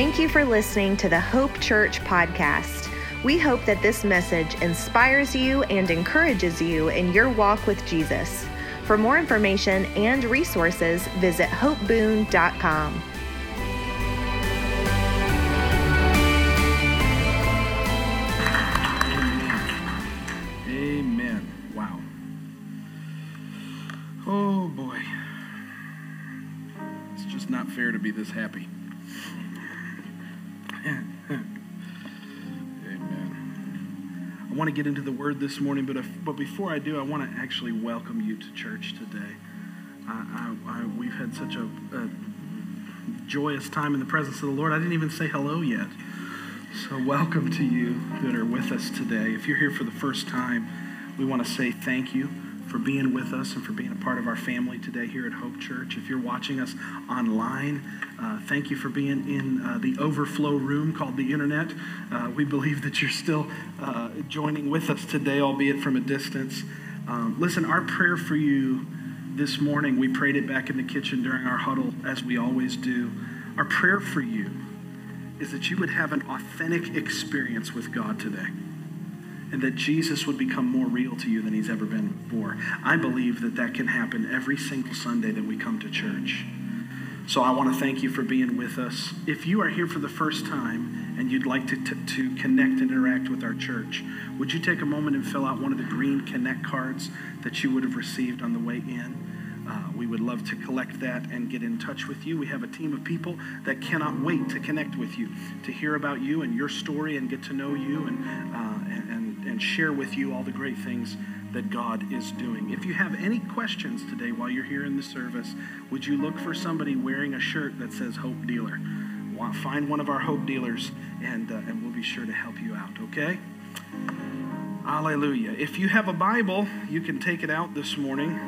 Thank you for listening to the Hope Church podcast. We hope that this message inspires you and encourages you in your walk with Jesus. For more information and resources, visit hopeboon.com. to get into the word this morning, but, if, but before I do, I want to actually welcome you to church today. I, I, I, we've had such a, a joyous time in the presence of the Lord. I didn't even say hello yet. So, welcome to you that are with us today. If you're here for the first time, we want to say thank you for being with us and for being a part of our family today here at Hope Church. If you're watching us online, uh, thank you for being in uh, the overflow room called the internet. Uh, we believe that you're still uh, joining with us today, albeit from a distance. Um, listen, our prayer for you this morning, we prayed it back in the kitchen during our huddle, as we always do. Our prayer for you is that you would have an authentic experience with God today and that Jesus would become more real to you than he's ever been before. I believe that that can happen every single Sunday that we come to church. So I want to thank you for being with us. If you are here for the first time and you'd like to, to, to, connect and interact with our church, would you take a moment and fill out one of the green Connect cards that you would have received on the way in? Uh, we would love to collect that and get in touch with you. We have a team of people that cannot wait to connect with you, to hear about you and your story and get to know you and, uh, and, and, and share with you all the great things that God is doing. If you have any questions today while you're here in the service, would you look for somebody wearing a shirt that says Hope Dealer? Find one of our Hope Dealers and, uh, and we'll be sure to help you out, okay? Hallelujah. If you have a Bible, you can take it out this morning.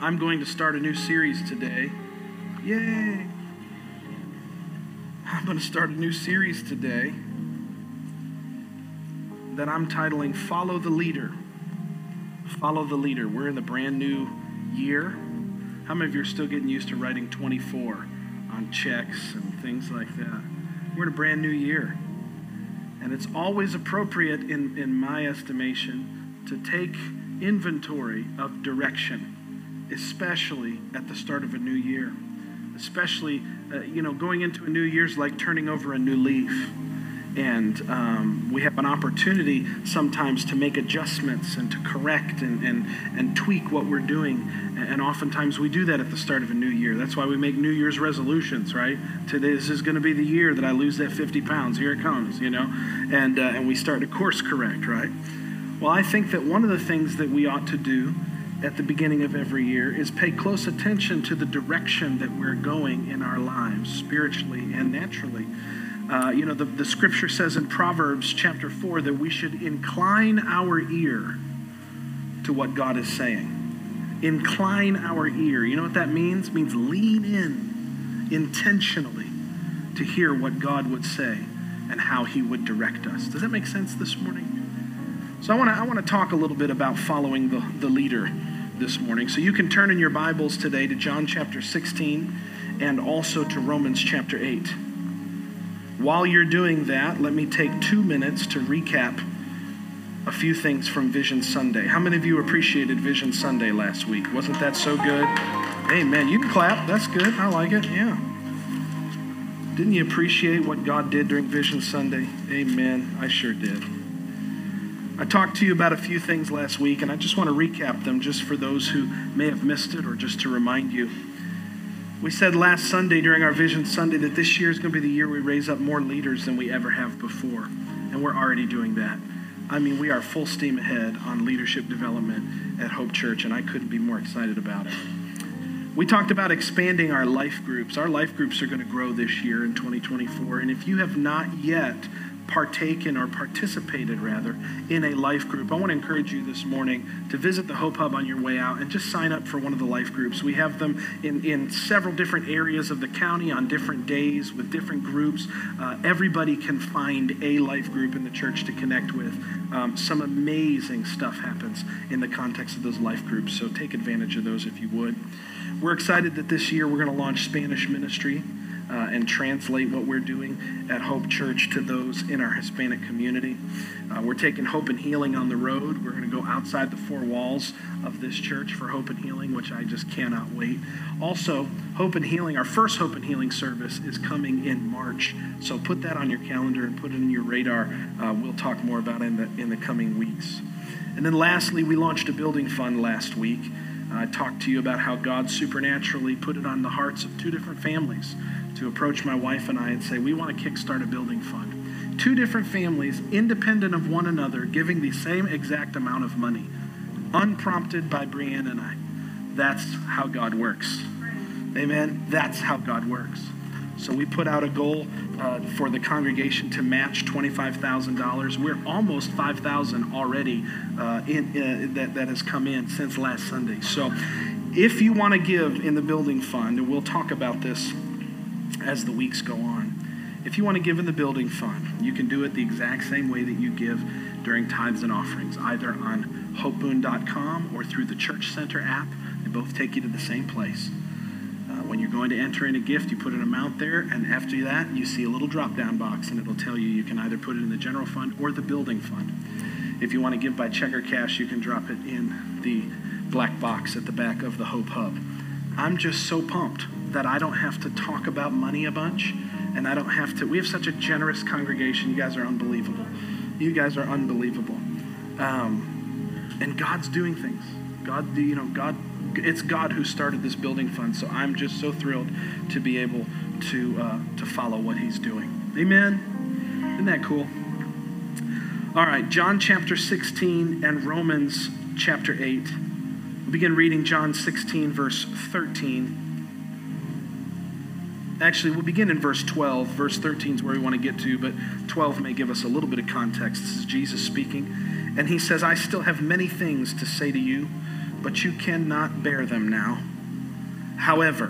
I'm going to start a new series today. Yay! I'm going to start a new series today that I'm titling Follow the Leader. Follow the Leader. We're in the brand new year. How many of you are still getting used to writing 24 on checks and things like that? We're in a brand new year. And it's always appropriate, in, in my estimation, to take inventory of direction especially at the start of a new year. Especially, uh, you know, going into a new year is like turning over a new leaf. And um, we have an opportunity sometimes to make adjustments and to correct and, and, and tweak what we're doing. And oftentimes we do that at the start of a new year. That's why we make New Year's resolutions, right? Today, this is going to be the year that I lose that 50 pounds. Here it comes, you know? And, uh, and we start to course correct, right? Well, I think that one of the things that we ought to do at the beginning of every year is pay close attention to the direction that we're going in our lives, spiritually and naturally. Uh, you know, the, the scripture says in Proverbs chapter 4 that we should incline our ear to what God is saying. Incline our ear. You know what that means? It means lean in intentionally to hear what God would say and how he would direct us. Does that make sense this morning? So I want to I want to talk a little bit about following the, the leader this morning. So you can turn in your Bibles today to John chapter 16 and also to Romans chapter 8. While you're doing that, let me take two minutes to recap a few things from Vision Sunday. How many of you appreciated Vision Sunday last week? Wasn't that so good? Amen. You can clap. That's good. I like it. Yeah. Didn't you appreciate what God did during Vision Sunday? Amen. I sure did. I talked to you about a few things last week, and I just want to recap them just for those who may have missed it or just to remind you. We said last Sunday during our Vision Sunday that this year is going to be the year we raise up more leaders than we ever have before, and we're already doing that. I mean, we are full steam ahead on leadership development at Hope Church, and I couldn't be more excited about it. We talked about expanding our life groups. Our life groups are going to grow this year in 2024. And if you have not yet partaken or participated rather in a life group, I want to encourage you this morning to visit the Hope Hub on your way out and just sign up for one of the life groups. We have them in, in several different areas of the county on different days with different groups. Uh, everybody can find a life group in the church to connect with. Um, some amazing stuff happens in the context of those life groups, so take advantage of those if you would. We're excited that this year we're going to launch Spanish ministry. Uh, and translate what we're doing at Hope Church to those in our Hispanic community. Uh, we're taking Hope and Healing on the road. We're going to go outside the four walls of this church for Hope and Healing, which I just cannot wait. Also, Hope and Healing, our first Hope and Healing service is coming in March. So put that on your calendar and put it in your radar. Uh, we'll talk more about it in the, in the coming weeks. And then lastly, we launched a building fund last week. I talked to you about how God supernaturally put it on the hearts of two different families to approach my wife and I and say, We want to kickstart a building fund. Two different families, independent of one another, giving the same exact amount of money, unprompted by Brianne and I. That's how God works. Amen. That's how God works. So we put out a goal uh, for the congregation to match $25,000. We're almost 5,000 already uh, in, uh, that, that has come in since last Sunday. So if you want to give in the building fund, and we'll talk about this as the weeks go on. If you want to give in the building fund, you can do it the exact same way that you give during tithes and offerings, either on hopeboon.com or through the Church Center app. They both take you to the same place. Uh, when you're going to enter in a gift, you put an amount there, and after that, you see a little drop down box, and it'll tell you you can either put it in the general fund or the building fund. If you want to give by check or cash, you can drop it in the black box at the back of the Hope Hub. I'm just so pumped that I don't have to talk about money a bunch and I don't have to. We have such a generous congregation. You guys are unbelievable. You guys are unbelievable. Um, and God's doing things. God, you know, God, it's God who started this building fund. So I'm just so thrilled to be able to, uh, to follow what he's doing. Amen. Isn't that cool? All right, John chapter 16 and Romans chapter 8. We'll begin reading John 16, verse 13 Actually, we'll begin in verse 12. Verse 13 is where we want to get to, but 12 may give us a little bit of context. This is Jesus speaking. And he says, I still have many things to say to you, but you cannot bear them now. However,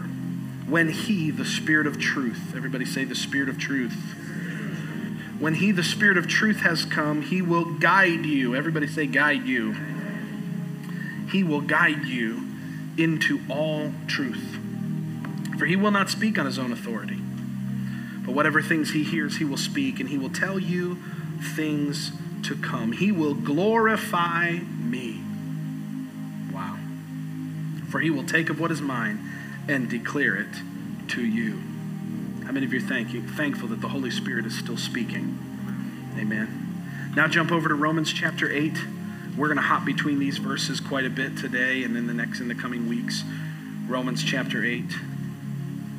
when he, the Spirit of truth, everybody say the Spirit of truth. When he, the Spirit of truth, has come, he will guide you. Everybody say, guide you. He will guide you into all truth. For he will not speak on his own authority. But whatever things he hears, he will speak, and he will tell you things to come. He will glorify me. Wow. For he will take of what is mine and declare it to you. How many of you are thank you, thankful that the Holy Spirit is still speaking? Amen. Now jump over to Romans chapter 8. We're going to hop between these verses quite a bit today and then the next in the coming weeks. Romans chapter 8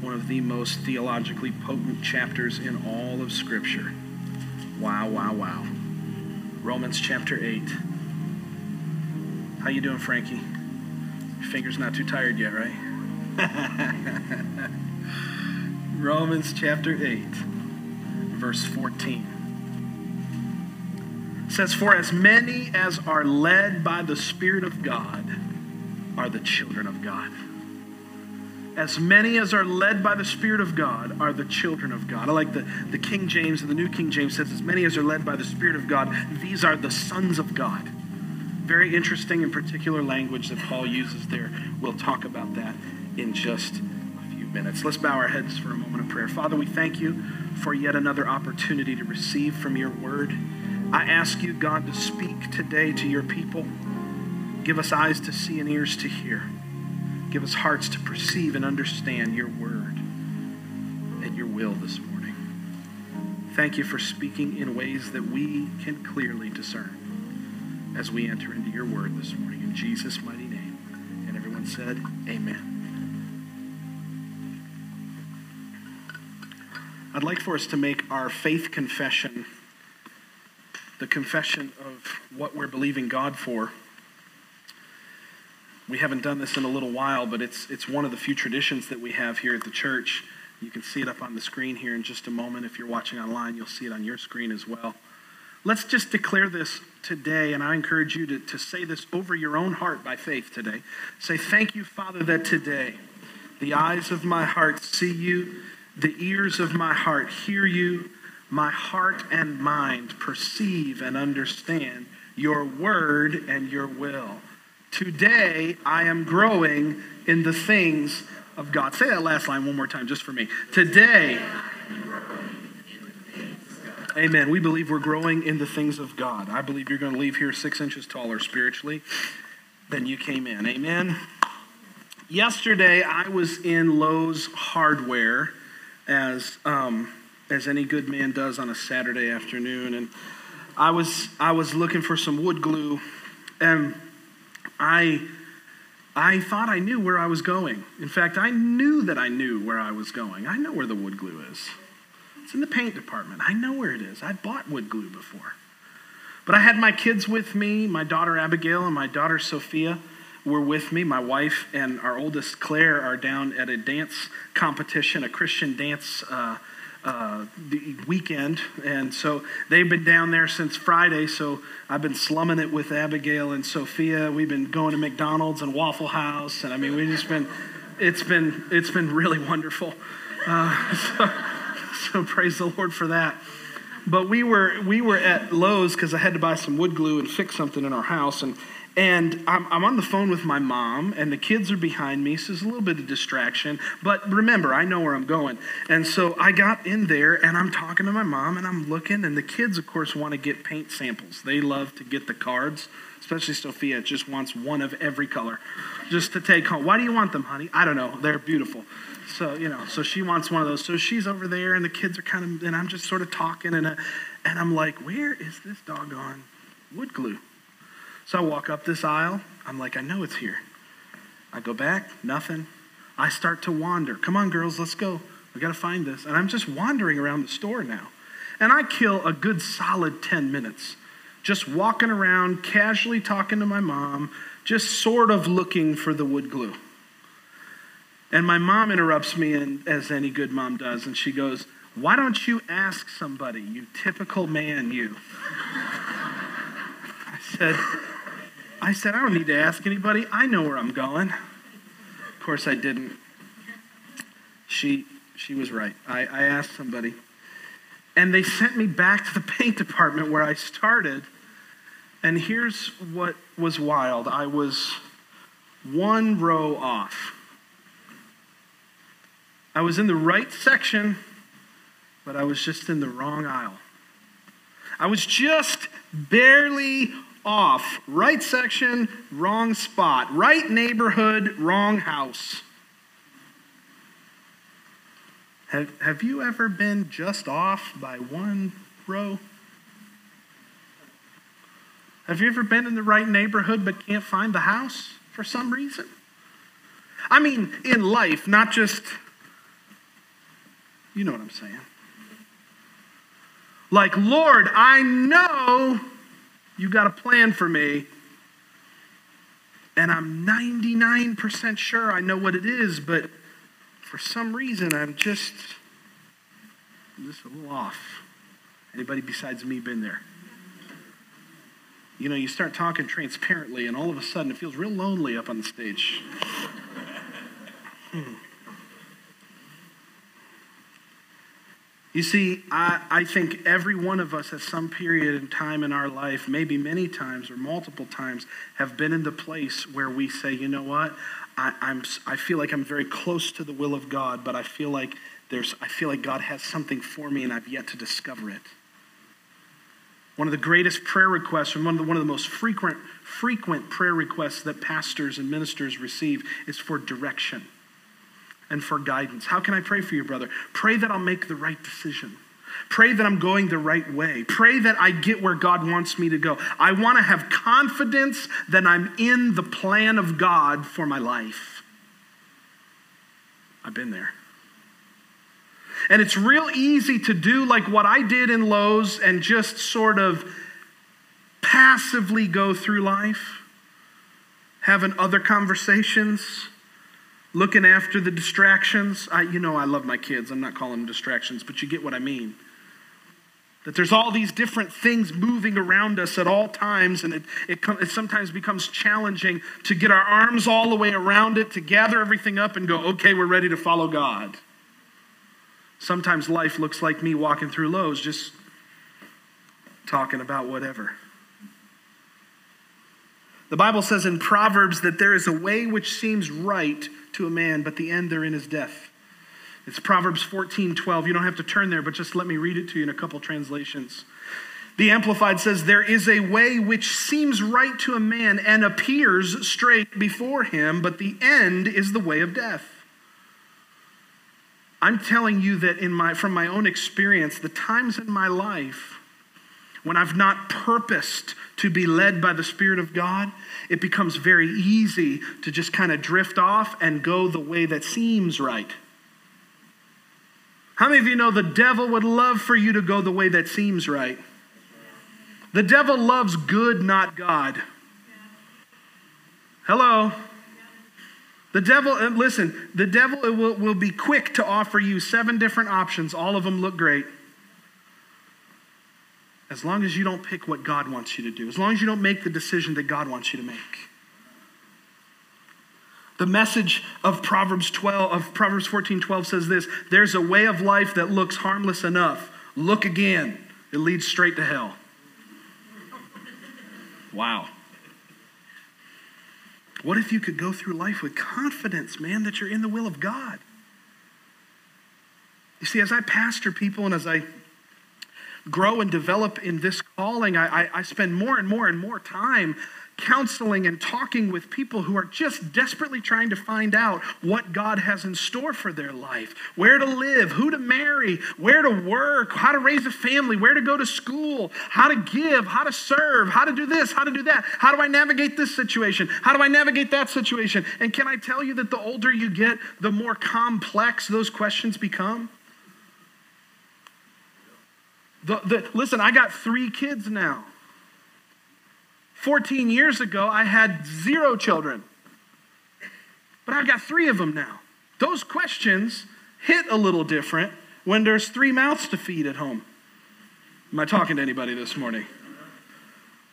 one of the most theologically potent chapters in all of Scripture. Wow, wow, wow. Romans chapter 8. How you doing, Frankie? Your finger's not too tired yet, right? Romans chapter 8, verse 14. says, For as many as are led by the Spirit of God are the children of God. As many as are led by the Spirit of God are the children of God. I like the, the King James and the New King James says, as many as are led by the Spirit of God, these are the sons of God. Very interesting and particular language that Paul uses there. We'll talk about that in just a few minutes. Let's bow our heads for a moment of prayer. Father, we thank you for yet another opportunity to receive from your word. I ask you, God, to speak today to your people. Give us eyes to see and ears to hear. Give us hearts to perceive and understand your word and your will this morning. Thank you for speaking in ways that we can clearly discern as we enter into your word this morning. In Jesus' mighty name. And everyone said, Amen. I'd like for us to make our faith confession the confession of what we're believing God for we haven't done this in a little while, but it's, it's one of the few traditions that we have here at the church. You can see it up on the screen here in just a moment. If you're watching online, you'll see it on your screen as well. Let's just declare this today, and I encourage you to, to say this over your own heart by faith today. Say, Thank you, Father, that today the eyes of my heart see you, the ears of my heart hear you, my heart and mind perceive and understand your word and your will. Today, I am growing in the things of God. Say that last line one more time, just for me. Today, Amen. We believe we're growing in the things of God. I believe you're going to leave here six inches taller spiritually than you came in. Amen. Yesterday, I was in Lowe's Hardware, as um, as any good man does on a Saturday afternoon, and I was I was looking for some wood glue, and I I thought I knew where I was going. In fact, I knew that I knew where I was going. I know where the wood glue is. It's in the paint department. I know where it is. I bought wood glue before. But I had my kids with me. My daughter Abigail and my daughter Sophia were with me. My wife and our oldest Claire are down at a dance competition, a Christian dance uh, uh, the weekend. And so they've been down there since Friday. So I've been slumming it with Abigail and Sophia. We've been going to McDonald's and Waffle House. And I mean, we've just been, it's been, it's been really wonderful. Uh, so, so praise the Lord for that. But we were we were at Lowe's because I had to buy some wood glue and fix something in our house, and and I'm, I'm on the phone with my mom, and the kids are behind me, so there's a little bit of distraction. But remember, I know where I'm going, and so I got in there, and I'm talking to my mom, and I'm looking, and the kids, of course, want to get paint samples. They love to get the cards especially Sophia, just wants one of every color just to take home. Why do you want them, honey? I don't know. They're beautiful. So, you know, so she wants one of those. So she's over there, and the kids are kind of, and I'm just sort of talking, and, uh, and I'm like, where is this doggone wood glue? So I walk up this aisle. I'm like, I know it's here. I go back, nothing. I start to wander. Come on, girls, let's go. We got to find this. And I'm just wandering around the store now. And I kill a good solid 10 minutes just walking around, casually talking to my mom, just sort of looking for the wood glue. And my mom interrupts me, and, as any good mom does, and she goes, Why don't you ask somebody, you typical man, you? I said, I said, I don't need to ask anybody. I know where I'm going. Of course, I didn't. She, she was right. I, I asked somebody. And they sent me back to the paint department where I started. And here's what was wild I was one row off. I was in the right section, but I was just in the wrong aisle. I was just barely off. Right section, wrong spot. Right neighborhood, wrong house. Have, have you ever been just off by one row? Have you ever been in the right neighborhood but can't find the house for some reason? I mean, in life, not just you know what I'm saying. Like, Lord, I know you got a plan for me, and I'm 99% sure I know what it is, but for some reason I'm just, I'm just a little off. Anybody besides me been there? You know, you start talking transparently, and all of a sudden it feels real lonely up on the stage. hmm. You see, I, I think every one of us at some period in time in our life, maybe many times or multiple times, have been in the place where we say, you know what? I, I'm, I feel like I'm very close to the will of God, but I feel like there's, I feel like God has something for me and I've yet to discover it. One of the greatest prayer requests, and one of the, one of the most frequent, frequent prayer requests that pastors and ministers receive is for direction and for guidance. How can I pray for you, brother? Pray that I'll make the right decision. Pray that I'm going the right way. Pray that I get where God wants me to go. I want to have confidence that I'm in the plan of God for my life. I've been there. And it's real easy to do like what I did in Lowe's and just sort of passively go through life, having other conversations looking after the distractions. I, you know, I love my kids. I'm not calling them distractions, but you get what I mean. That there's all these different things moving around us at all times, and it, it, it, sometimes becomes challenging to get our arms all the way around it, to gather everything up and go, okay, we're ready to follow God. Sometimes life looks like me walking through Lowe's, just talking about whatever. The Bible says in Proverbs that there is a way which seems right to a man, but the end therein is death. It's Proverbs 14 12. You don't have to turn there, but just let me read it to you in a couple translations. The Amplified says, There is a way which seems right to a man and appears straight before him, but the end is the way of death. I'm telling you that in my, from my own experience, the times in my life when I've not purposed to be led by the Spirit of God, it becomes very easy to just kind of drift off and go the way that seems right. How many of you know the devil would love for you to go the way that seems right? The devil loves good, not God. Hello? The devil, uh, listen, the devil will, will be quick to offer you seven different options. All of them look great. As long as you don't pick what God wants you to do, as long as you don't make the decision that God wants you to make. The message of Proverbs 12 of Proverbs 14 12 says this there's a way of life that looks harmless enough. Look again. It leads straight to hell. Wow. What if you could go through life with confidence, man, that you're in the will of God? You see, as I pastor people and as I grow and develop in this calling, I, I, I spend more and more and more time counseling and talking with people who are just desperately trying to find out what God has in store for their life where to live, who to marry, where to work, how to raise a family, where to go to school, how to give, how to serve, how to do this, how to do that. How do I navigate this situation? How do I navigate that situation? And can I tell you that the older you get, the more complex those questions become? The, the, listen, I got three kids now. 14 years ago, I had zero children. But I've got three of them now. Those questions hit a little different when there's three mouths to feed at home. Am I talking to anybody this morning?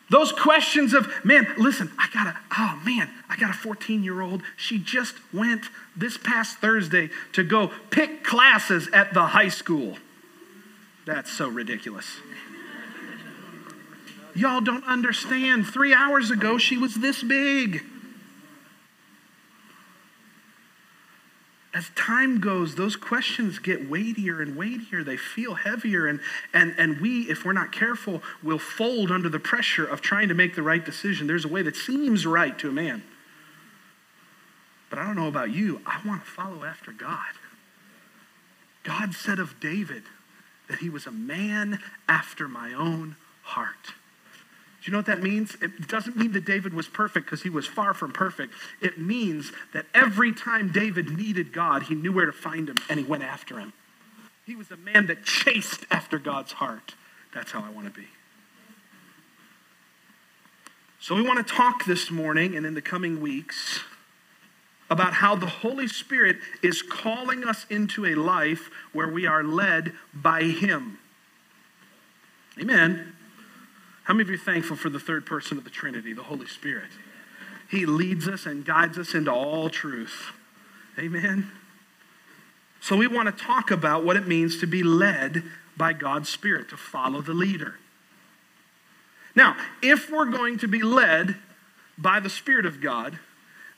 Those questions of, man, listen, I got a, oh man, I got a 14 year old. She just went this past Thursday to go pick classes at the high school. That's so ridiculous. Y'all don't understand. Three hours ago, she was this big. As time goes, those questions get weightier and weightier. They feel heavier. And, and, and we, if we're not careful, will fold under the pressure of trying to make the right decision. There's a way that seems right to a man. But I don't know about you. I want to follow after God. God said of David that he was a man after my own heart. Do you know what that means? It doesn't mean that David was perfect because he was far from perfect. It means that every time David needed God, he knew where to find him and he went after him. He was a man that chased after God's heart. That's how I want to be. So, we want to talk this morning and in the coming weeks about how the Holy Spirit is calling us into a life where we are led by Him. Amen. How many of you are thankful for the third person of the Trinity, the Holy Spirit? He leads us and guides us into all truth. Amen. So we want to talk about what it means to be led by God's Spirit, to follow the leader. Now, if we're going to be led by the Spirit of God,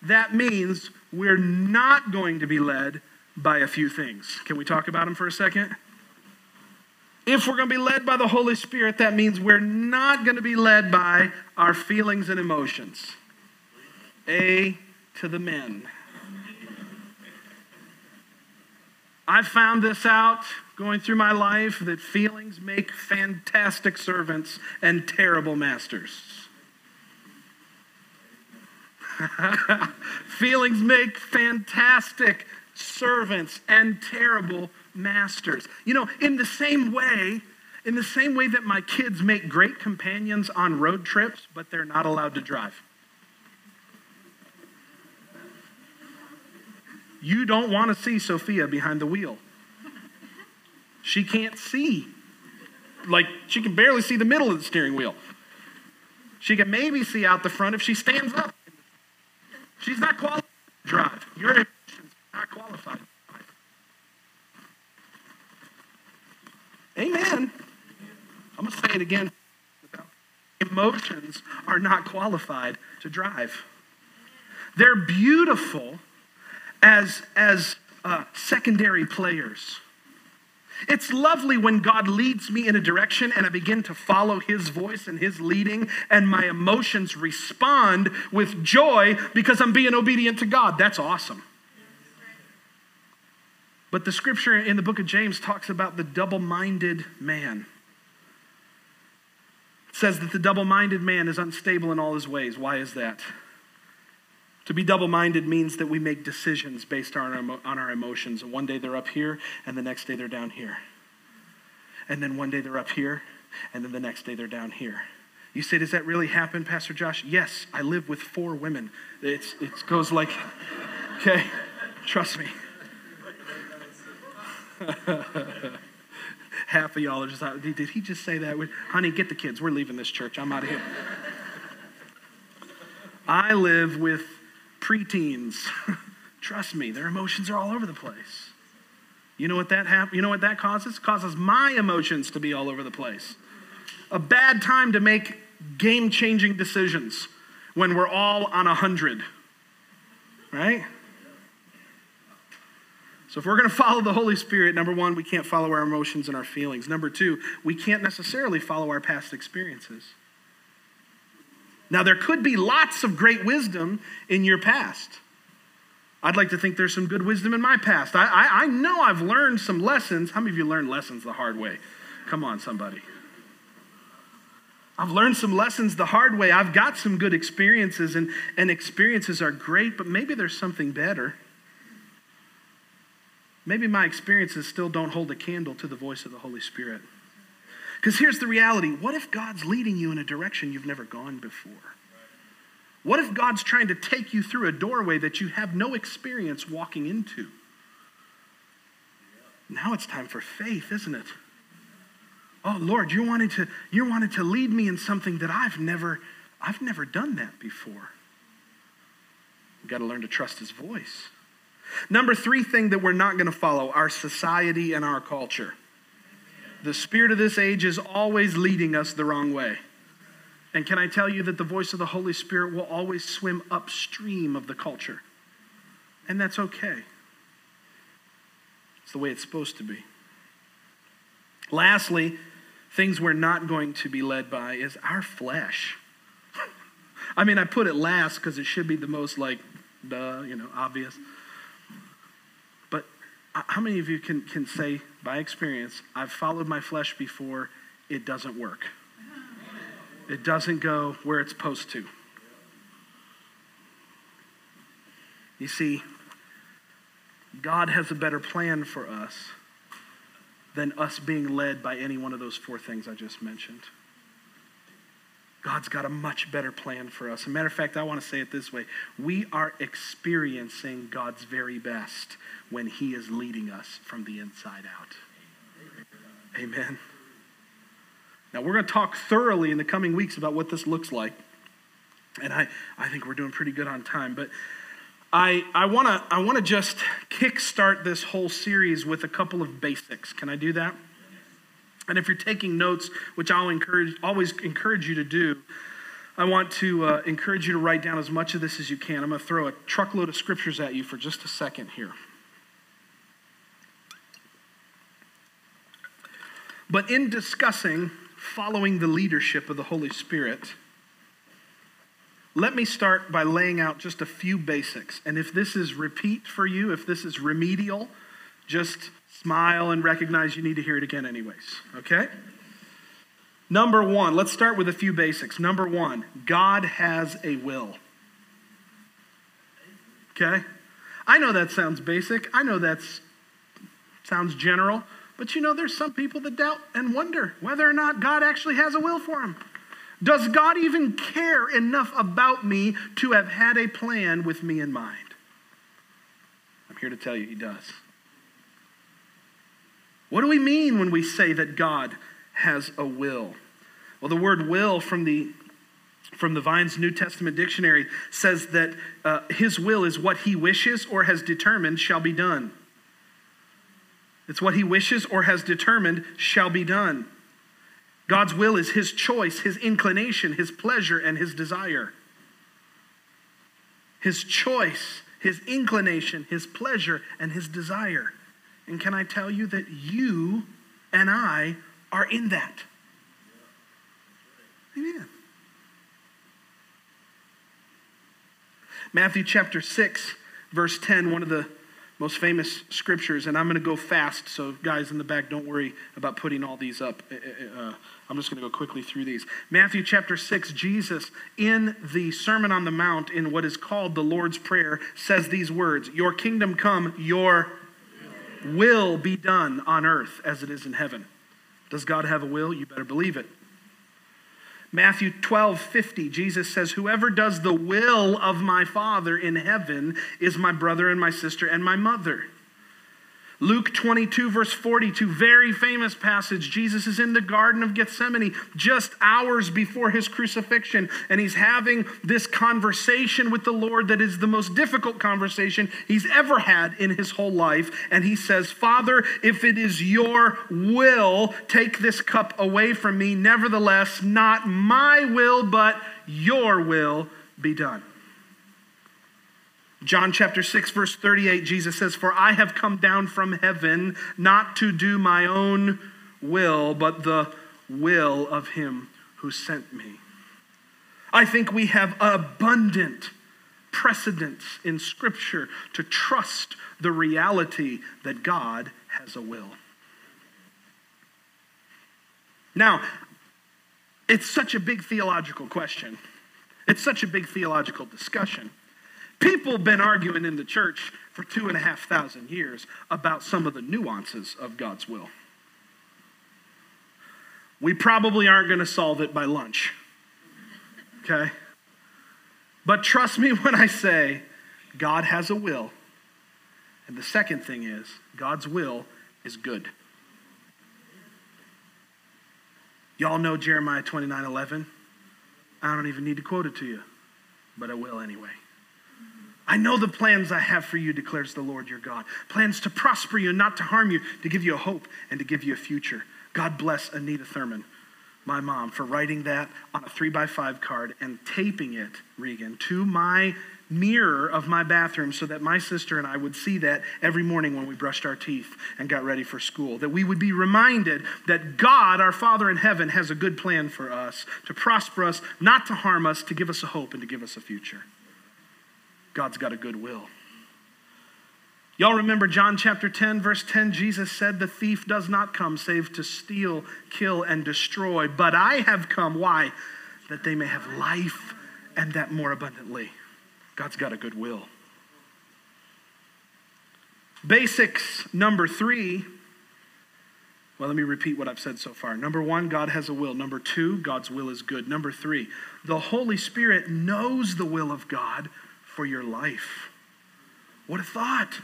that means we're not going to be led by a few things. Can we talk about them for a second? If we're going to be led by the Holy Spirit, that means we're not going to be led by our feelings and emotions. A to the men. I've found this out going through my life that feelings make fantastic servants and terrible masters. feelings make fantastic servants and terrible masters. You know, in the same way, in the same way that my kids make great companions on road trips, but they're not allowed to drive. You don't want to see Sophia behind the wheel. She can't see. Like, she can barely see the middle of the steering wheel. She can maybe see out the front if she stands up. She's not qualified to drive. You're not qualified. Amen. I'm going to say it again. emotions are not qualified to drive. They're beautiful as, as uh, secondary players. It's lovely when God leads me in a direction and I begin to follow His voice and His leading, and my emotions respond with joy because I'm being obedient to God. That's awesome. But the scripture in the book of James talks about the double minded man. It says that the double minded man is unstable in all his ways. Why is that? To be double minded means that we make decisions based on our, on our emotions. One day they're up here, and the next day they're down here. And then one day they're up here, and then the next day they're down here. You say, Does that really happen, Pastor Josh? Yes, I live with four women. It's, it goes like, okay, trust me. Half of y'all are just like, did he just say that? Honey, get the kids. We're leaving this church. I'm out of here. I live with preteens. Trust me, their emotions are all over the place. You know what that hap- You know what that causes? It causes my emotions to be all over the place. A bad time to make game-changing decisions when we're all on a hundred, right? So, if we're going to follow the Holy Spirit, number one, we can't follow our emotions and our feelings. Number two, we can't necessarily follow our past experiences. Now, there could be lots of great wisdom in your past. I'd like to think there's some good wisdom in my past. I, I, I know I've learned some lessons. How many of you learned lessons the hard way? Come on, somebody. I've learned some lessons the hard way. I've got some good experiences, and, and experiences are great, but maybe there's something better. Maybe my experiences still don't hold a candle to the voice of the Holy Spirit. Because here's the reality what if God's leading you in a direction you've never gone before? What if God's trying to take you through a doorway that you have no experience walking into? Now it's time for faith, isn't it? Oh Lord, you're wanting to you're to lead me in something that I've never I've never done that before. We've got to learn to trust his voice. Number three thing that we're not going to follow our society and our culture. The spirit of this age is always leading us the wrong way. And can I tell you that the voice of the Holy Spirit will always swim upstream of the culture? And that's okay. It's the way it's supposed to be. Lastly, things we're not going to be led by is our flesh. I mean, I put it last because it should be the most like, duh, you know, obvious. But how many of you can, can say, by experience, I've followed my flesh before, it doesn't work? It doesn't go where it's supposed to. You see, God has a better plan for us than us being led by any one of those four things I just mentioned. God's got a much better plan for us. As a matter of fact, I want to say it this way we are experiencing God's very best when He is leading us from the inside out. Amen. Now, we're going to talk thoroughly in the coming weeks about what this looks like. And I, I think we're doing pretty good on time. But I, I want to I wanna just kickstart this whole series with a couple of basics. Can I do that? And if you're taking notes, which I'll encourage, always encourage you to do, I want to uh, encourage you to write down as much of this as you can. I'm going to throw a truckload of scriptures at you for just a second here. But in discussing following the leadership of the Holy Spirit, let me start by laying out just a few basics. And if this is repeat for you, if this is remedial, just smile and recognize you need to hear it again, anyways. Okay? Number one, let's start with a few basics. Number one, God has a will. Okay? I know that sounds basic. I know that sounds general. But you know, there's some people that doubt and wonder whether or not God actually has a will for them. Does God even care enough about me to have had a plan with me in mind? I'm here to tell you, He does. What do we mean when we say that God has a will? Well, the word will from the from the Vine's New Testament dictionary says that uh, his will is what he wishes or has determined shall be done. It's what he wishes or has determined shall be done. God's will is his choice, his inclination, his pleasure, and his desire. His choice, his inclination, his pleasure, and his desire. And can I tell you that you and I are in that? Amen. Matthew chapter 6, verse 10, one of the most famous scriptures, and I'm going to go fast, so guys in the back, don't worry about putting all these up. Uh, uh, uh I'm just going to go quickly through these. Matthew chapter 6, Jesus, in the Sermon on the Mount, in what is called the Lord's Prayer, says these words Your kingdom come, your will be done on earth as it is in heaven. Does God have a will? You better believe it. Matthew 12, 50, Jesus says, Whoever does the will of my Father in heaven is my brother and my sister and my mother. Luke 22, verse 42, very famous passage. Jesus is in the Garden of Gethsemane just hours before his crucifixion, and he's having this conversation with the Lord that is the most difficult conversation he's ever had in his whole life. And he says, Father, if it is your will, take this cup away from me. Nevertheless, not my will, but your will be done. John chapter 6, verse 38, Jesus says, For I have come down from heaven not to do my own will, but the will of him who sent me. I think we have abundant precedents in Scripture to trust the reality that God has a will. Now, it's such a big theological question. It's such a big theological discussion People have been arguing in the church for two and a half thousand years about some of the nuances of God's will. We probably aren't going to solve it by lunch. Okay? But trust me when I say God has a will. And the second thing is, God's will is good. Y'all know Jeremiah 29 11? I don't even need to quote it to you, but I will anyway. I know the plans I have for you, declares the Lord your God. Plans to prosper you, not to harm you, to give you a hope and to give you a future. God bless Anita Thurman, my mom, for writing that on a three by five card and taping it, Regan, to my mirror of my bathroom so that my sister and I would see that every morning when we brushed our teeth and got ready for school. That we would be reminded that God, our Father in heaven, has a good plan for us to prosper us, not to harm us, to give us a hope and to give us a future. God's got a good will. Y'all remember John chapter 10, verse 10? Jesus said, The thief does not come save to steal, kill, and destroy. But I have come. Why? That they may have life and that more abundantly. God's got a good will. Basics number three. Well, let me repeat what I've said so far. Number one, God has a will. Number two, God's will is good. Number three, the Holy Spirit knows the will of God for your life. What a thought!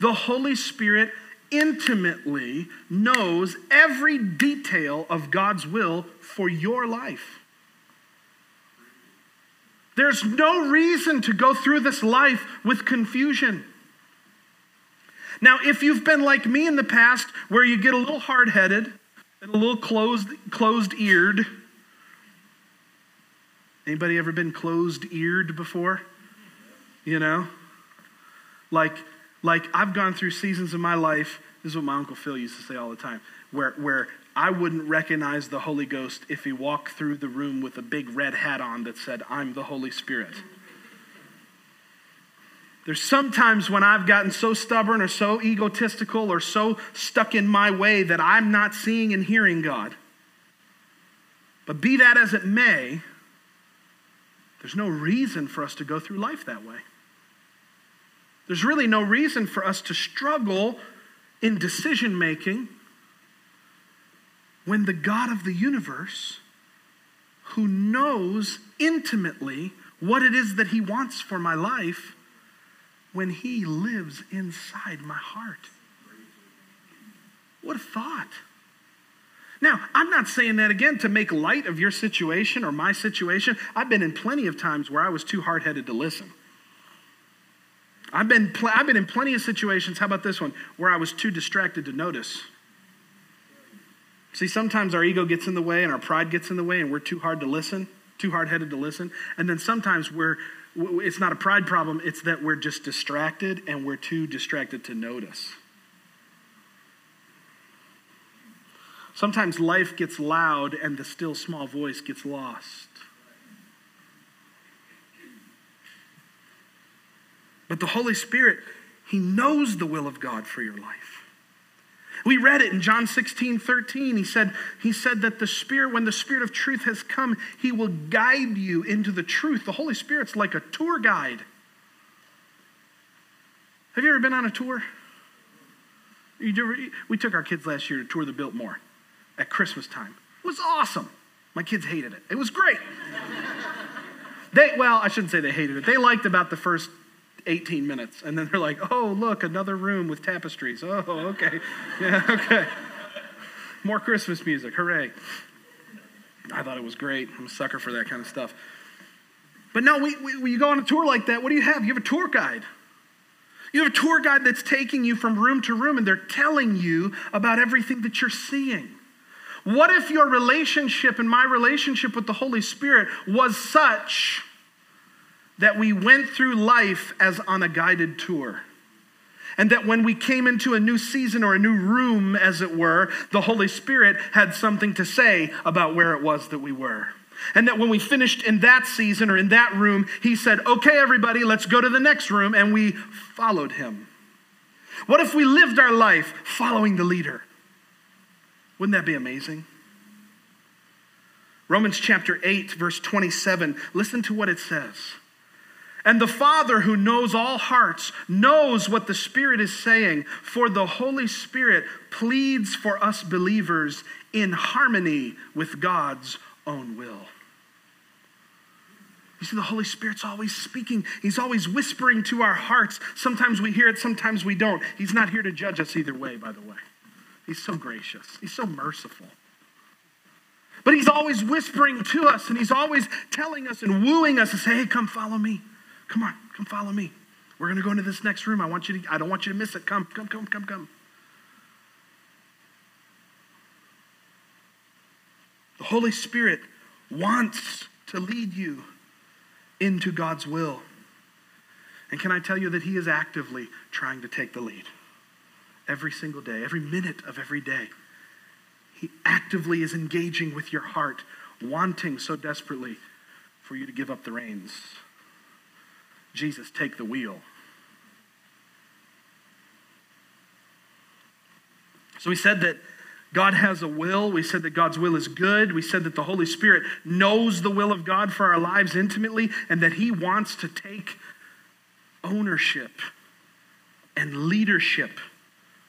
The Holy Spirit intimately knows every detail of God's will for your life. There's no reason to go through this life with confusion. Now, if you've been like me in the past, where you get a little hard headed and a little closed, closed eared, Anybody ever been closed-eared before? You know? Like, like I've gone through seasons in my life, this is what my Uncle Phil used to say all the time, where, where I wouldn't recognize the Holy Ghost if he walked through the room with a big red hat on that said, I'm the Holy Spirit. There's sometimes when I've gotten so stubborn or so egotistical or so stuck in my way that I'm not seeing and hearing God. But be that as it may, there's no reason for us to go through life that way. There's really no reason for us to struggle in decision making when the God of the universe, who knows intimately what it is that He wants for my life, when He lives inside my heart. What a thought. Now, I'm not saying that again to make light of your situation or my situation. I've been in plenty of times where I was too hard headed to listen. I've been, pl- I've been in plenty of situations, how about this one, where I was too distracted to notice. See, sometimes our ego gets in the way and our pride gets in the way and we're too hard to listen, too hard headed to listen. And then sometimes we're, it's not a pride problem, it's that we're just distracted and we're too distracted to notice. Sometimes life gets loud and the still small voice gets lost. But the Holy Spirit, He knows the will of God for your life. We read it in John 16, 13. He said, he said that the Spirit, when the Spirit of truth has come, He will guide you into the truth. The Holy Spirit's like a tour guide. Have you ever been on a tour? we took our kids last year to tour the Biltmore at Christmas time. It was awesome. My kids hated it. It was great. they, well, I shouldn't say they hated it. They liked about the first 18 minutes. And then they're like, oh, look, another room with tapestries. Oh, okay. Yeah, okay. More Christmas music. Hooray. I thought it was great. I'm a sucker for that kind of stuff. But no, we, we, when you go on a tour like that, what do you have? You have a tour guide. You have a tour guide that's taking you from room to room and they're telling you about everything that you're seeing. What if your relationship and my relationship with the Holy Spirit was such that we went through life as on a guided tour? And that when we came into a new season or a new room, as it were, the Holy Spirit had something to say about where it was that we were. And that when we finished in that season or in that room, he said, Okay, everybody, let's go to the next room. And we followed him. What if we lived our life following the leader? Wouldn't that be amazing? Romans chapter 8, verse 27, listen to what it says. And the Father who knows all hearts knows what the Spirit is saying, for the Holy Spirit pleads for us believers in harmony with God's own will. You see, the Holy Spirit's always speaking. He's always whispering to our hearts. Sometimes we hear it, sometimes we don't. He's not here to judge us either way, by the way. He's so gracious, He's so merciful. But He's always whispering to us, and He's always telling us and wooing us to say, hey, come follow me. Come on, come follow me. We're going to go into this next room. I want you to, I don't want you to miss it. Come, come, come, come, come. The Holy Spirit wants to lead you into God's will. And can I tell you that He is actively trying to take the lead? Every single day, every minute of every day. He actively is engaging with your heart, wanting so desperately for you to give up the reins. Jesus, take the wheel. So we said that God has a will. We said that God's will is good. We said that the Holy Spirit knows the will of God for our lives intimately and that He wants to take ownership and leadership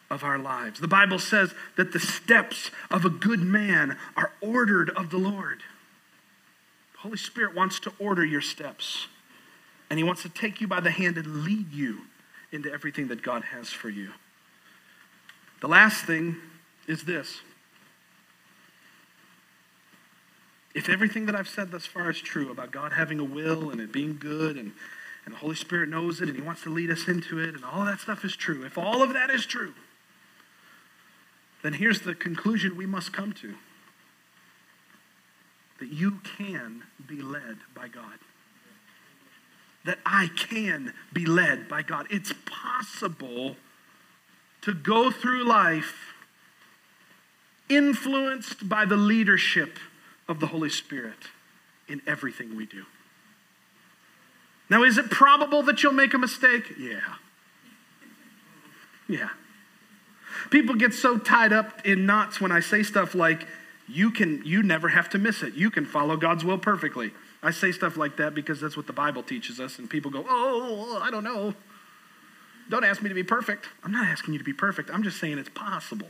of our lives. The Bible says that the steps of a good man are ordered of the Lord. The Holy Spirit wants to order your steps, and He wants to take you by the hand and lead you into everything that God has for you. The last thing is this. If everything that I've said thus far is true about God having a will and it being good and, and the Holy Spirit knows it and He wants to lead us into it and all that stuff is true, if all of that is true, then here's the conclusion we must come to that you can be led by God. That I can be led by God. It's possible to go through life influenced by the leadership of the Holy Spirit in everything we do. Now, is it probable that you'll make a mistake? Yeah. Yeah. People get so tied up in knots when I say stuff like, you can you never have to miss it. You can follow God's will perfectly. I say stuff like that because that's what the Bible teaches us, and people go, Oh, I don't know. Don't ask me to be perfect. I'm not asking you to be perfect. I'm just saying it's possible.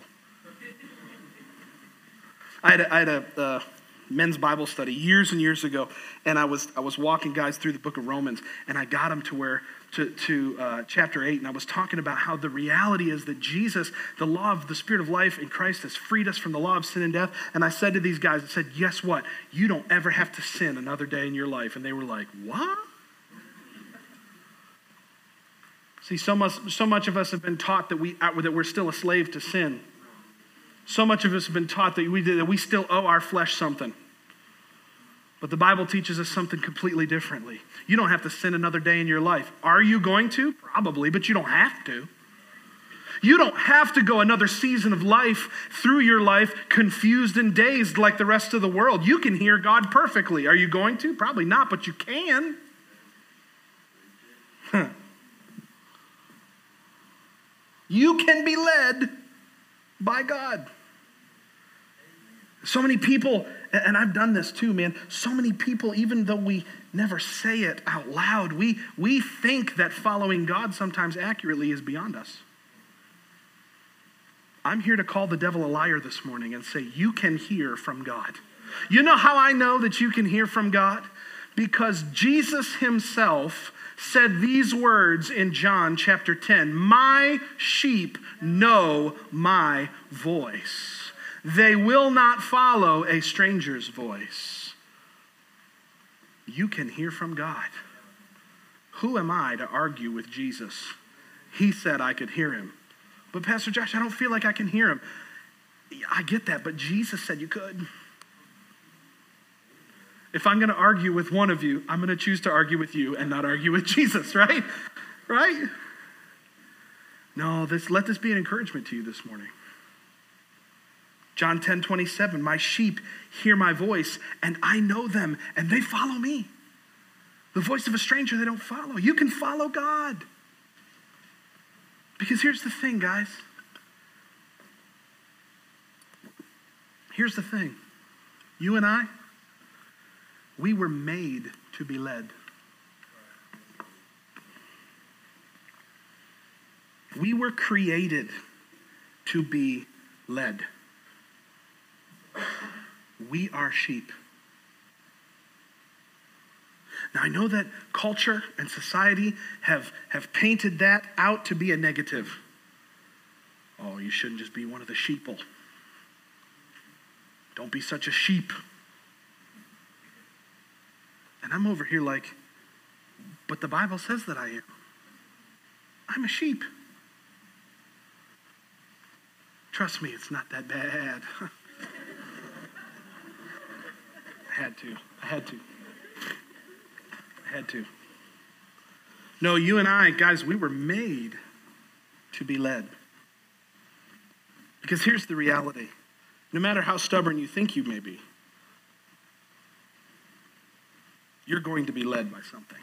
I had a, I had a uh, men's Bible study years and years ago, and I was I was walking guys through the book of Romans, and I got them to where to, to uh, chapter 8, and I was talking about how the reality is that Jesus, the law of the Spirit of life in Christ, has freed us from the law of sin and death. And I said to these guys, I said, Guess what? You don't ever have to sin another day in your life. And they were like, What? See, so much, so much of us have been taught that, we, uh, that we're still a slave to sin. So much of us have been taught that we, that we still owe our flesh something. But the Bible teaches us something completely differently. You don't have to sin another day in your life. Are you going to? Probably, but you don't have to. You don't have to go another season of life through your life confused and dazed like the rest of the world. You can hear God perfectly. Are you going to? Probably not, but you can. You can be led by God. So many people, and I've done this too, man. So many people, even though we never say it out loud, we, we think that following God sometimes accurately is beyond us. I'm here to call the devil a liar this morning and say, You can hear from God. You know how I know that you can hear from God? Because Jesus himself said these words in John chapter 10 My sheep know my voice. They will not follow a stranger's voice. You can hear from God. Who am I to argue with Jesus? He said I could hear him. But, Pastor Josh, I don't feel like I can hear him. I get that, but Jesus said you could. If I'm going to argue with one of you, I'm going to choose to argue with you and not argue with Jesus, right? Right? No, this, let this be an encouragement to you this morning. John 10 27, my sheep hear my voice, and I know them, and they follow me. The voice of a stranger they don't follow. You can follow God. Because here's the thing, guys. Here's the thing. You and I, we were made to be led. We were created to be led. We are sheep. Now, I know that culture and society have, have painted that out to be a negative. Oh, you shouldn't just be one of the sheeple. Don't be such a sheep. And I'm over here like, but the Bible says that I am. I'm a sheep. Trust me, it's not that bad. I had to. I had to. I had to. No, you and I, guys, we were made to be led. Because here's the reality no matter how stubborn you think you may be, you're going to be led by something.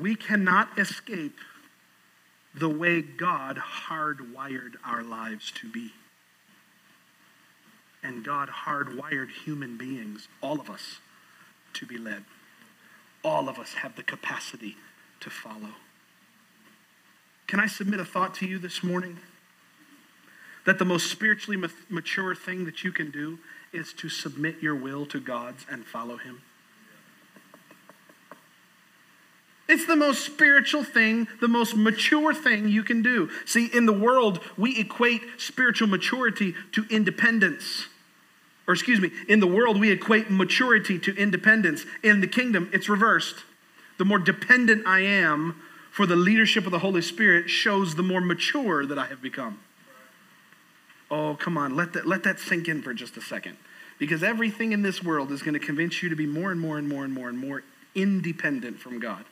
We cannot escape the way God hardwired our lives to be. And God hardwired human beings, all of us, to be led. All of us have the capacity to follow. Can I submit a thought to you this morning? That the most spiritually mature thing that you can do is to submit your will to God's and follow Him. It's the most spiritual thing, the most mature thing you can do. See, in the world, we equate spiritual maturity to independence. Or, excuse me, in the world, we equate maturity to independence. In the kingdom, it's reversed. The more dependent I am for the leadership of the Holy Spirit shows the more mature that I have become. Oh, come on, let that, let that sink in for just a second. Because everything in this world is going to convince you to be more and more and more and more and more independent from God.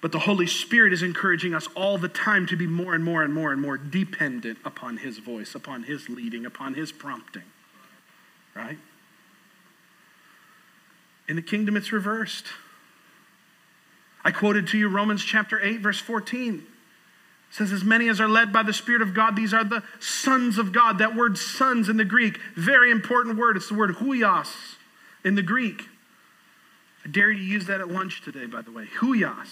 But the Holy Spirit is encouraging us all the time to be more and more and more and more dependent upon His voice, upon His leading, upon His prompting. Right? In the kingdom, it's reversed. I quoted to you Romans chapter 8, verse 14 says, As many as are led by the Spirit of God, these are the sons of God. That word sons in the Greek, very important word. It's the word huios in the Greek. I dare you to use that at lunch today, by the way. Huios.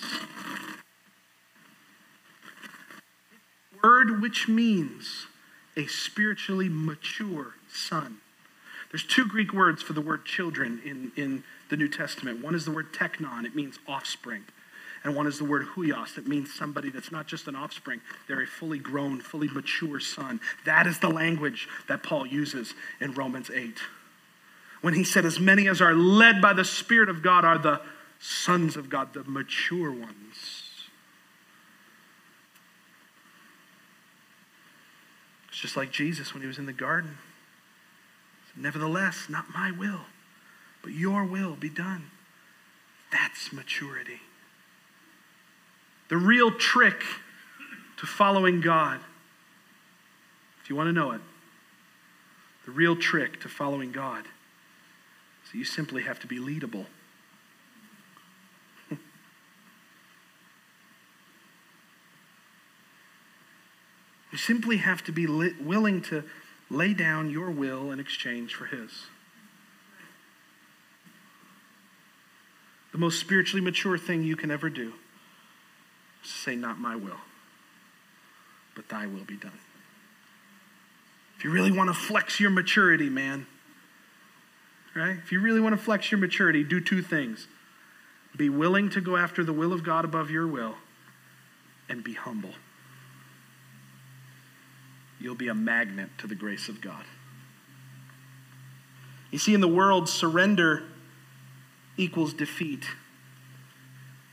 Word which means a spiritually mature son. There's two Greek words for the word children in, in the New Testament. One is the word teknon, it means offspring and one is the word huios that means somebody that's not just an offspring they're a fully grown fully mature son that is the language that paul uses in romans 8 when he said as many as are led by the spirit of god are the sons of god the mature ones It's just like Jesus when he was in the garden. Nevertheless, not my will, but your will be done. That's maturity. The real trick to following God, if you want to know it, the real trick to following God that you simply have to be leadable. you simply have to be li- willing to lay down your will in exchange for His. The most spiritually mature thing you can ever do is to say, Not my will, but thy will be done. If you really want to flex your maturity, man, right? If you really want to flex your maturity, do two things be willing to go after the will of God above your will, and be humble. You'll be a magnet to the grace of God. You see, in the world, surrender equals defeat.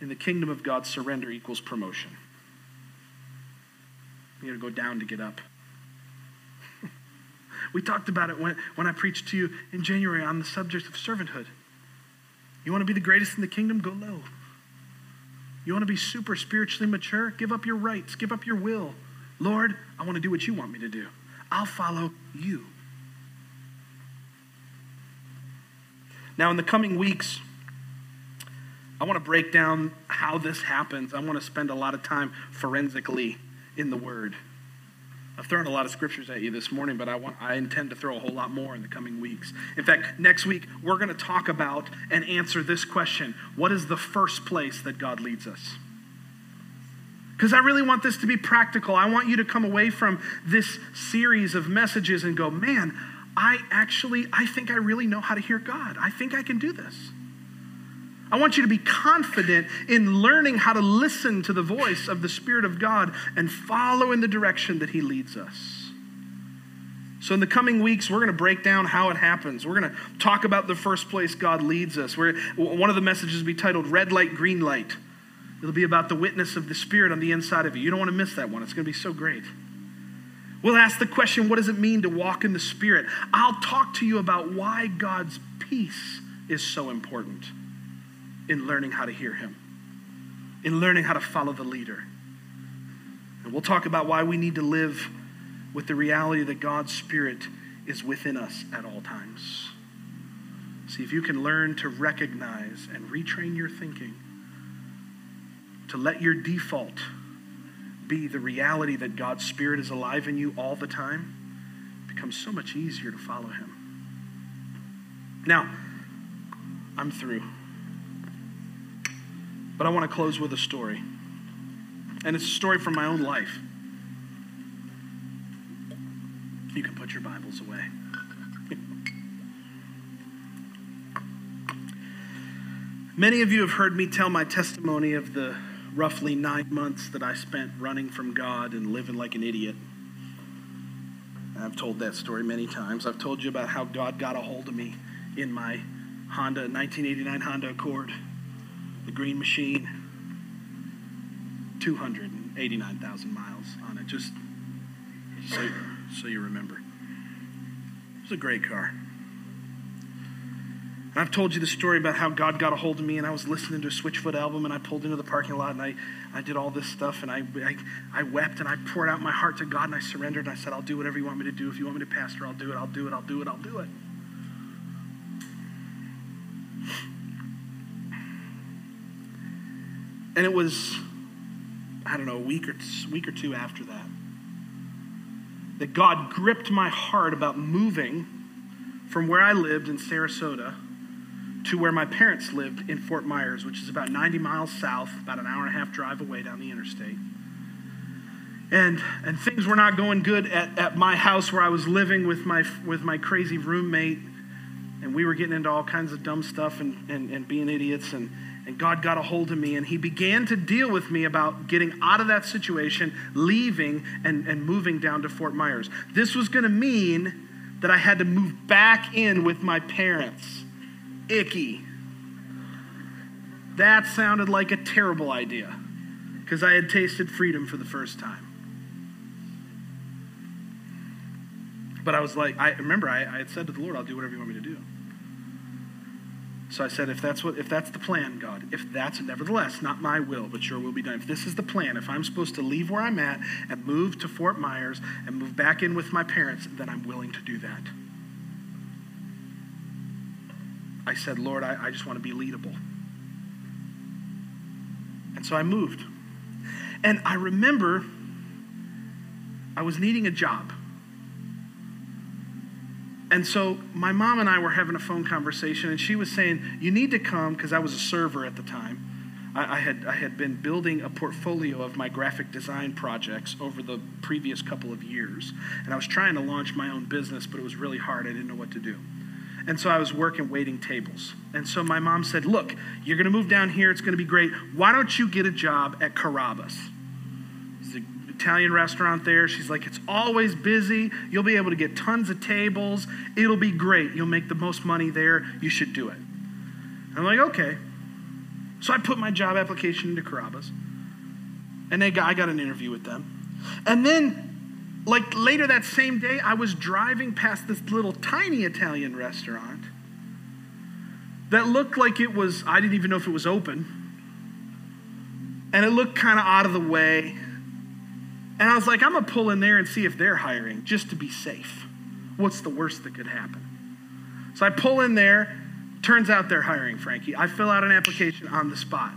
In the kingdom of God, surrender equals promotion. You got to go down to get up. We talked about it when, when I preached to you in January on the subject of servanthood. You want to be the greatest in the kingdom? Go low. You want to be super spiritually mature? Give up your rights, give up your will. Lord, I want to do what you want me to do. I'll follow you. Now, in the coming weeks, I want to break down how this happens. I want to spend a lot of time forensically in the Word. I've thrown a lot of scriptures at you this morning, but I, want, I intend to throw a whole lot more in the coming weeks. In fact, next week, we're going to talk about and answer this question What is the first place that God leads us? Because I really want this to be practical. I want you to come away from this series of messages and go, man, I actually, I think I really know how to hear God. I think I can do this. I want you to be confident in learning how to listen to the voice of the Spirit of God and follow in the direction that He leads us. So, in the coming weeks, we're going to break down how it happens. We're going to talk about the first place God leads us. We're, one of the messages will be titled Red Light, Green Light. It'll be about the witness of the Spirit on the inside of you. You don't want to miss that one, it's going to be so great. We'll ask the question what does it mean to walk in the Spirit? I'll talk to you about why God's peace is so important in learning how to hear Him, in learning how to follow the leader. And we'll talk about why we need to live with the reality that God's Spirit is within us at all times. See if you can learn to recognize and retrain your thinking, to let your default be the reality that God's Spirit is alive in you all the time, it becomes so much easier to follow Him. Now, I'm through. But I want to close with a story. And it's a story from my own life. You can put your Bibles away. Many of you have heard me tell my testimony of the roughly nine months that I spent running from God and living like an idiot. I've told that story many times. I've told you about how God got a hold of me in my Honda 1989 Honda Accord the green machine, 289,000 miles on it, just so, so you remember. It was a great car. And I've told you the story about how God got a hold of me, and I was listening to a Switchfoot album, and I pulled into the parking lot, and I, I did all this stuff, and I, I, I wept, and I poured out my heart to God, and I surrendered, and I said, I'll do whatever you want me to do. If you want me to pastor, I'll do it, I'll do it, I'll do it, I'll do it. And it was, I don't know, a week or, week or two after that, that God gripped my heart about moving from where I lived in Sarasota to where my parents lived in Fort Myers, which is about 90 miles south, about an hour and a half drive away down the interstate. And, and things were not going good at, at my house where I was living with my, with my crazy roommate. And we were getting into all kinds of dumb stuff and, and, and being idiots. And, and God got a hold of me and He began to deal with me about getting out of that situation, leaving, and, and moving down to Fort Myers. This was going to mean that I had to move back in with my parents. Icky. That sounded like a terrible idea because I had tasted freedom for the first time. But I was like, I remember I, I had said to the Lord, I'll do whatever you want me to do. So I said, if that's what, if that's the plan, God, if that's nevertheless not my will, but your will be done. If this is the plan, if I'm supposed to leave where I'm at and move to Fort Myers and move back in with my parents, then I'm willing to do that. I said, Lord, I, I just want to be leadable. And so I moved. And I remember I was needing a job. And so my mom and I were having a phone conversation, and she was saying, You need to come, because I was a server at the time. I, I, had, I had been building a portfolio of my graphic design projects over the previous couple of years. And I was trying to launch my own business, but it was really hard. I didn't know what to do. And so I was working waiting tables. And so my mom said, Look, you're going to move down here. It's going to be great. Why don't you get a job at Carrabba's? It's an Italian restaurant there. She's like, It's always busy. You'll be able to get tons of tables. It'll be great. You'll make the most money there. You should do it. I'm like, Okay. So I put my job application into Carrabba's. And they got, I got an interview with them. And then like later that same day, I was driving past this little tiny Italian restaurant that looked like it was, I didn't even know if it was open. And it looked kind of out of the way. And I was like, I'm going to pull in there and see if they're hiring just to be safe. What's the worst that could happen? So I pull in there. Turns out they're hiring, Frankie. I fill out an application on the spot.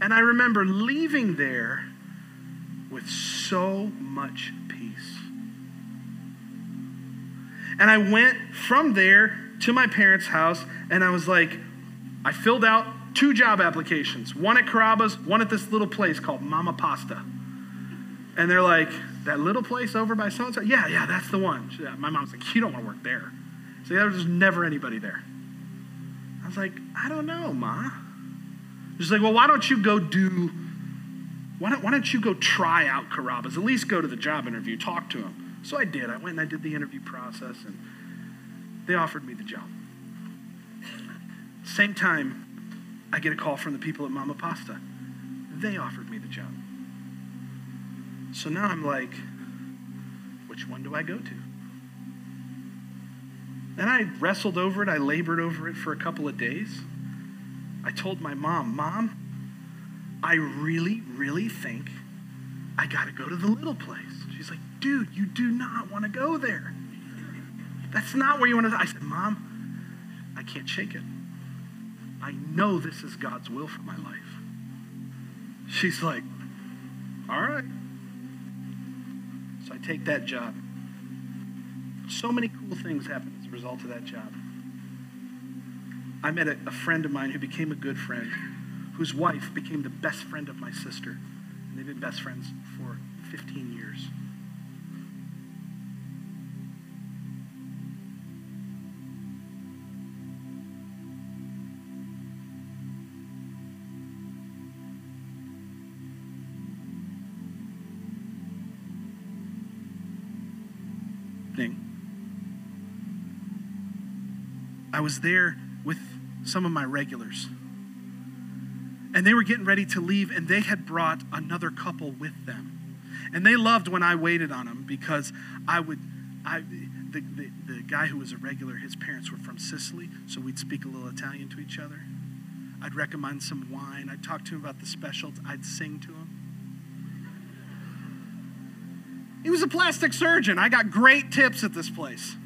And I remember leaving there with so much peace. And I went from there to my parents' house, and I was like, I filled out two job applications one at Carrabba's, one at this little place called Mama Pasta. And they're like, that little place over by so and so? Yeah, yeah, that's the one. My mom's like, you don't want to work there. So yeah, there's never anybody there. I was like, I don't know, Ma. She's like, well, why don't you go do, why don't, why don't you go try out Carrabba's? At least go to the job interview, talk to him. So I did. I went and I did the interview process, and they offered me the job. Same time, I get a call from the people at Mama Pasta. They offered me the job. So now I'm like, which one do I go to? And I wrestled over it. I labored over it for a couple of days. I told my mom, Mom, I really, really think I got to go to the little place. She's like, dude, you do not want to go there. That's not where you want to. I said, Mom, I can't shake it. I know this is God's will for my life. She's like, all right. Take that job. So many cool things happened as a result of that job. I met a, a friend of mine who became a good friend, whose wife became the best friend of my sister. And they've been best friends for 15 years. Was there with some of my regulars. And they were getting ready to leave, and they had brought another couple with them. And they loved when I waited on them because I would, I, the, the, the guy who was a regular, his parents were from Sicily, so we'd speak a little Italian to each other. I'd recommend some wine. I'd talk to him about the specials. I'd sing to him. He was a plastic surgeon. I got great tips at this place.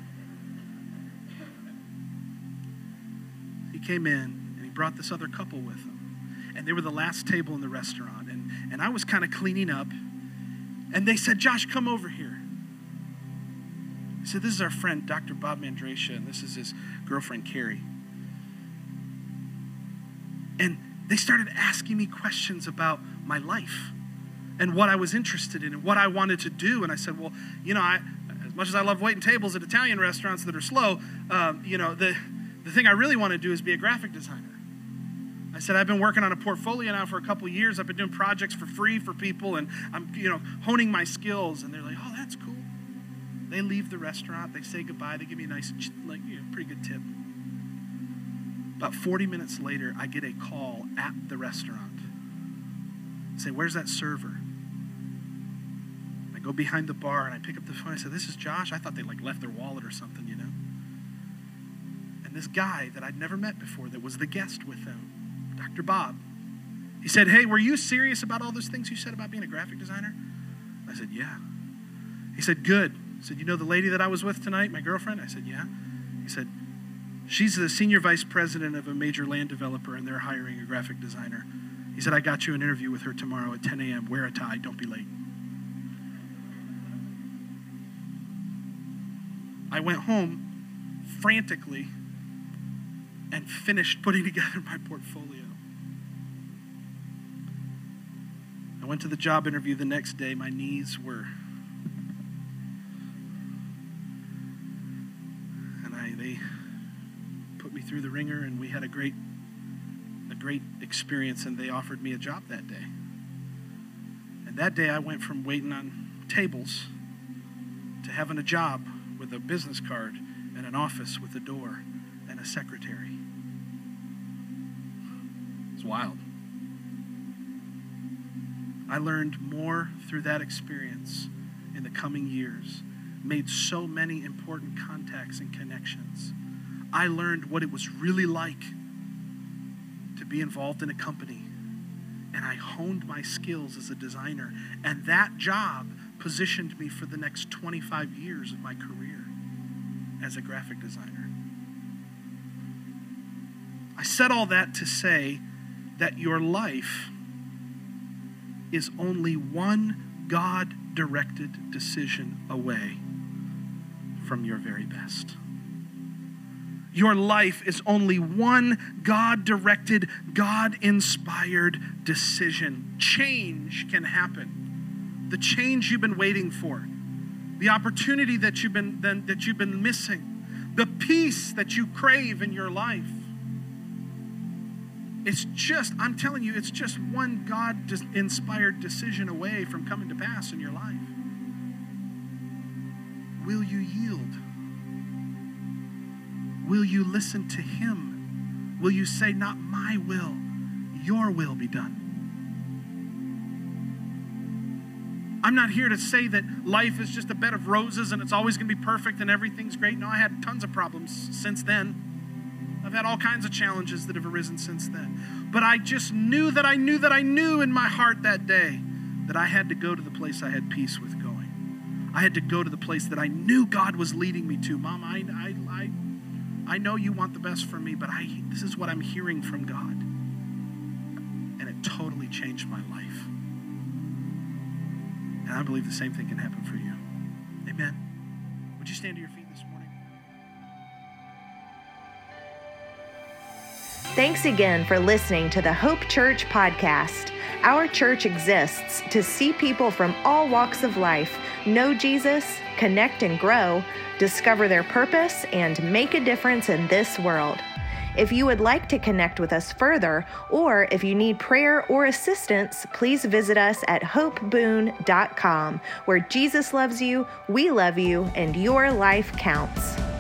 Came in and he brought this other couple with him. And they were the last table in the restaurant. And, and I was kind of cleaning up. And they said, Josh, come over here. He said, This is our friend, Dr. Bob Mandracia, and this is his girlfriend, Carrie. And they started asking me questions about my life and what I was interested in and what I wanted to do. And I said, Well, you know, I, as much as I love waiting tables at Italian restaurants that are slow, um, you know, the, the thing I really want to do is be a graphic designer. I said, I've been working on a portfolio now for a couple years. I've been doing projects for free for people, and I'm, you know, honing my skills. And they're like, oh, that's cool. They leave the restaurant. They say goodbye. They give me a nice, like, you know, pretty good tip. About 40 minutes later, I get a call at the restaurant. I say, where's that server? I go behind the bar and I pick up the phone. I said, This is Josh. I thought they like left their wallet or something, you know. This guy that I'd never met before that was the guest with them, Dr. Bob, he said, Hey, were you serious about all those things you said about being a graphic designer? I said, Yeah. He said, Good. He said, You know the lady that I was with tonight, my girlfriend? I said, Yeah. He said, She's the senior vice president of a major land developer, and they're hiring a graphic designer. He said, I got you an interview with her tomorrow at 10 a.m. Wear a tie, don't be late. I went home frantically and finished putting together my portfolio. I went to the job interview the next day. My knees were and I they put me through the ringer and we had a great a great experience and they offered me a job that day. And that day I went from waiting on tables to having a job with a business card and an office with a door and a secretary. Wild. I learned more through that experience in the coming years, made so many important contacts and connections. I learned what it was really like to be involved in a company, and I honed my skills as a designer. And that job positioned me for the next 25 years of my career as a graphic designer. I said all that to say that your life is only one God directed decision away from your very best. Your life is only one God directed, God inspired decision. Change can happen. The change you've been waiting for, the opportunity that you've been, that you've been missing, the peace that you crave in your life. It's just, I'm telling you, it's just one God inspired decision away from coming to pass in your life. Will you yield? Will you listen to Him? Will you say, Not my will, your will be done? I'm not here to say that life is just a bed of roses and it's always going to be perfect and everything's great. No, I had tons of problems since then. I've had all kinds of challenges that have arisen since then. But I just knew that I knew that I knew in my heart that day that I had to go to the place I had peace with going. I had to go to the place that I knew God was leading me to. Mom, I, I, I, I know you want the best for me, but I, this is what I'm hearing from God. And it totally changed my life. And I believe the same thing can happen for you. Amen. Would you stand to your feet this morning? Thanks again for listening to the Hope Church podcast. Our church exists to see people from all walks of life know Jesus, connect and grow, discover their purpose, and make a difference in this world. If you would like to connect with us further, or if you need prayer or assistance, please visit us at hopeboone.com, where Jesus loves you, we love you, and your life counts.